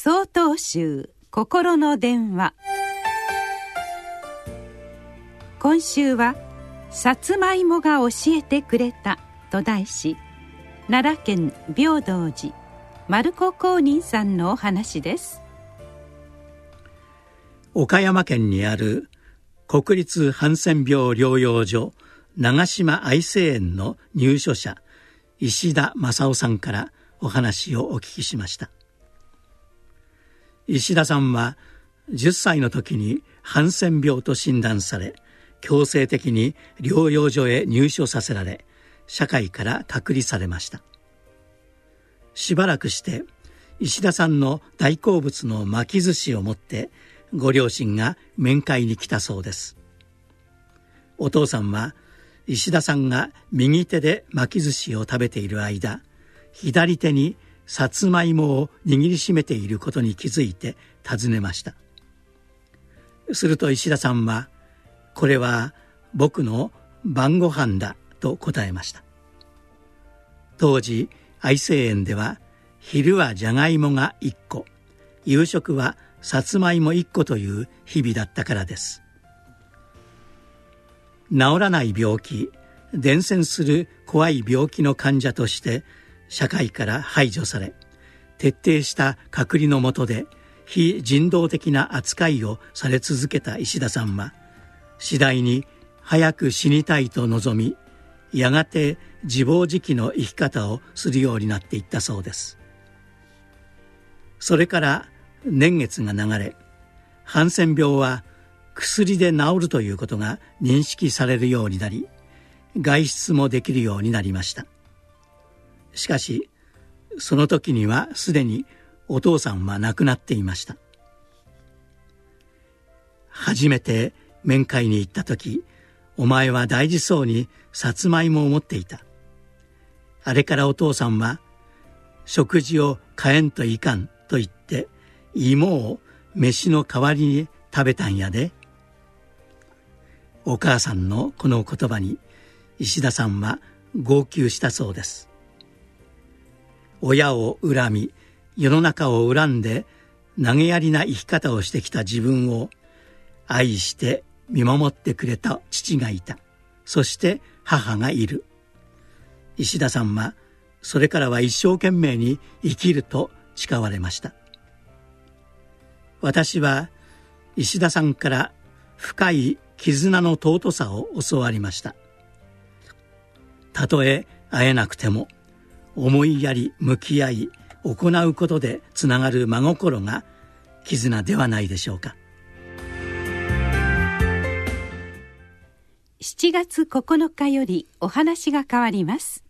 総統集心の電話。今週は「さつまいもが教えてくれた」と題し奈良県平等寺丸子公認さんのお話です。岡山県にある国立ハンセン病療養所長島愛生園の入所者石田正夫さんからお話をお聞きしました。石田さんは10歳の時にハンセン病と診断され強制的に療養所へ入所させられ社会から隔離されました。しばらくして石田さんの大好物の巻き寿司を持ってご両親が面会に来たそうです。お父さんは石田さんが右手で巻き寿司を食べている間左手にさつまいもを握りしめていることに気づいて尋ねました。すると石田さんは「これは僕の晩ご飯だ」と答えました。当時愛生園では昼はじゃがいもが1個夕食はさつまいも1個という日々だったからです。治らない病気伝染する怖い病気の患者として社会から排除され徹底した隔離の下で非人道的な扱いをされ続けた石田さんは次第に早く死にたいと望みやがて自暴自棄の生き方をするようになっていったそうです。それから年月が流れハンセン病は薬で治るということが認識されるようになり外出もできるようになりました。しかしその時にはすでにお父さんは亡くなっていました。初めて面会に行った時お前は大事そうにさつまいもを持っていた。あれからお父さんは食事を変えんといかんと言って芋を飯の代わりに食べたんやで。お母さんのこの言葉に石田さんは号泣したそうです。親を恨み世の中を恨んで投げやりな生き方をしてきた自分を愛して見守ってくれた父がいた。そして母がいる。石田さんはそれからは一生懸命に生きると誓われました。私は石田さんから深い絆の尊さを教わりました。たとえ会えなくても思いやり向き合い行うことでつながる真心が絆ではないでしょうか。7月9日よりお話が変わります。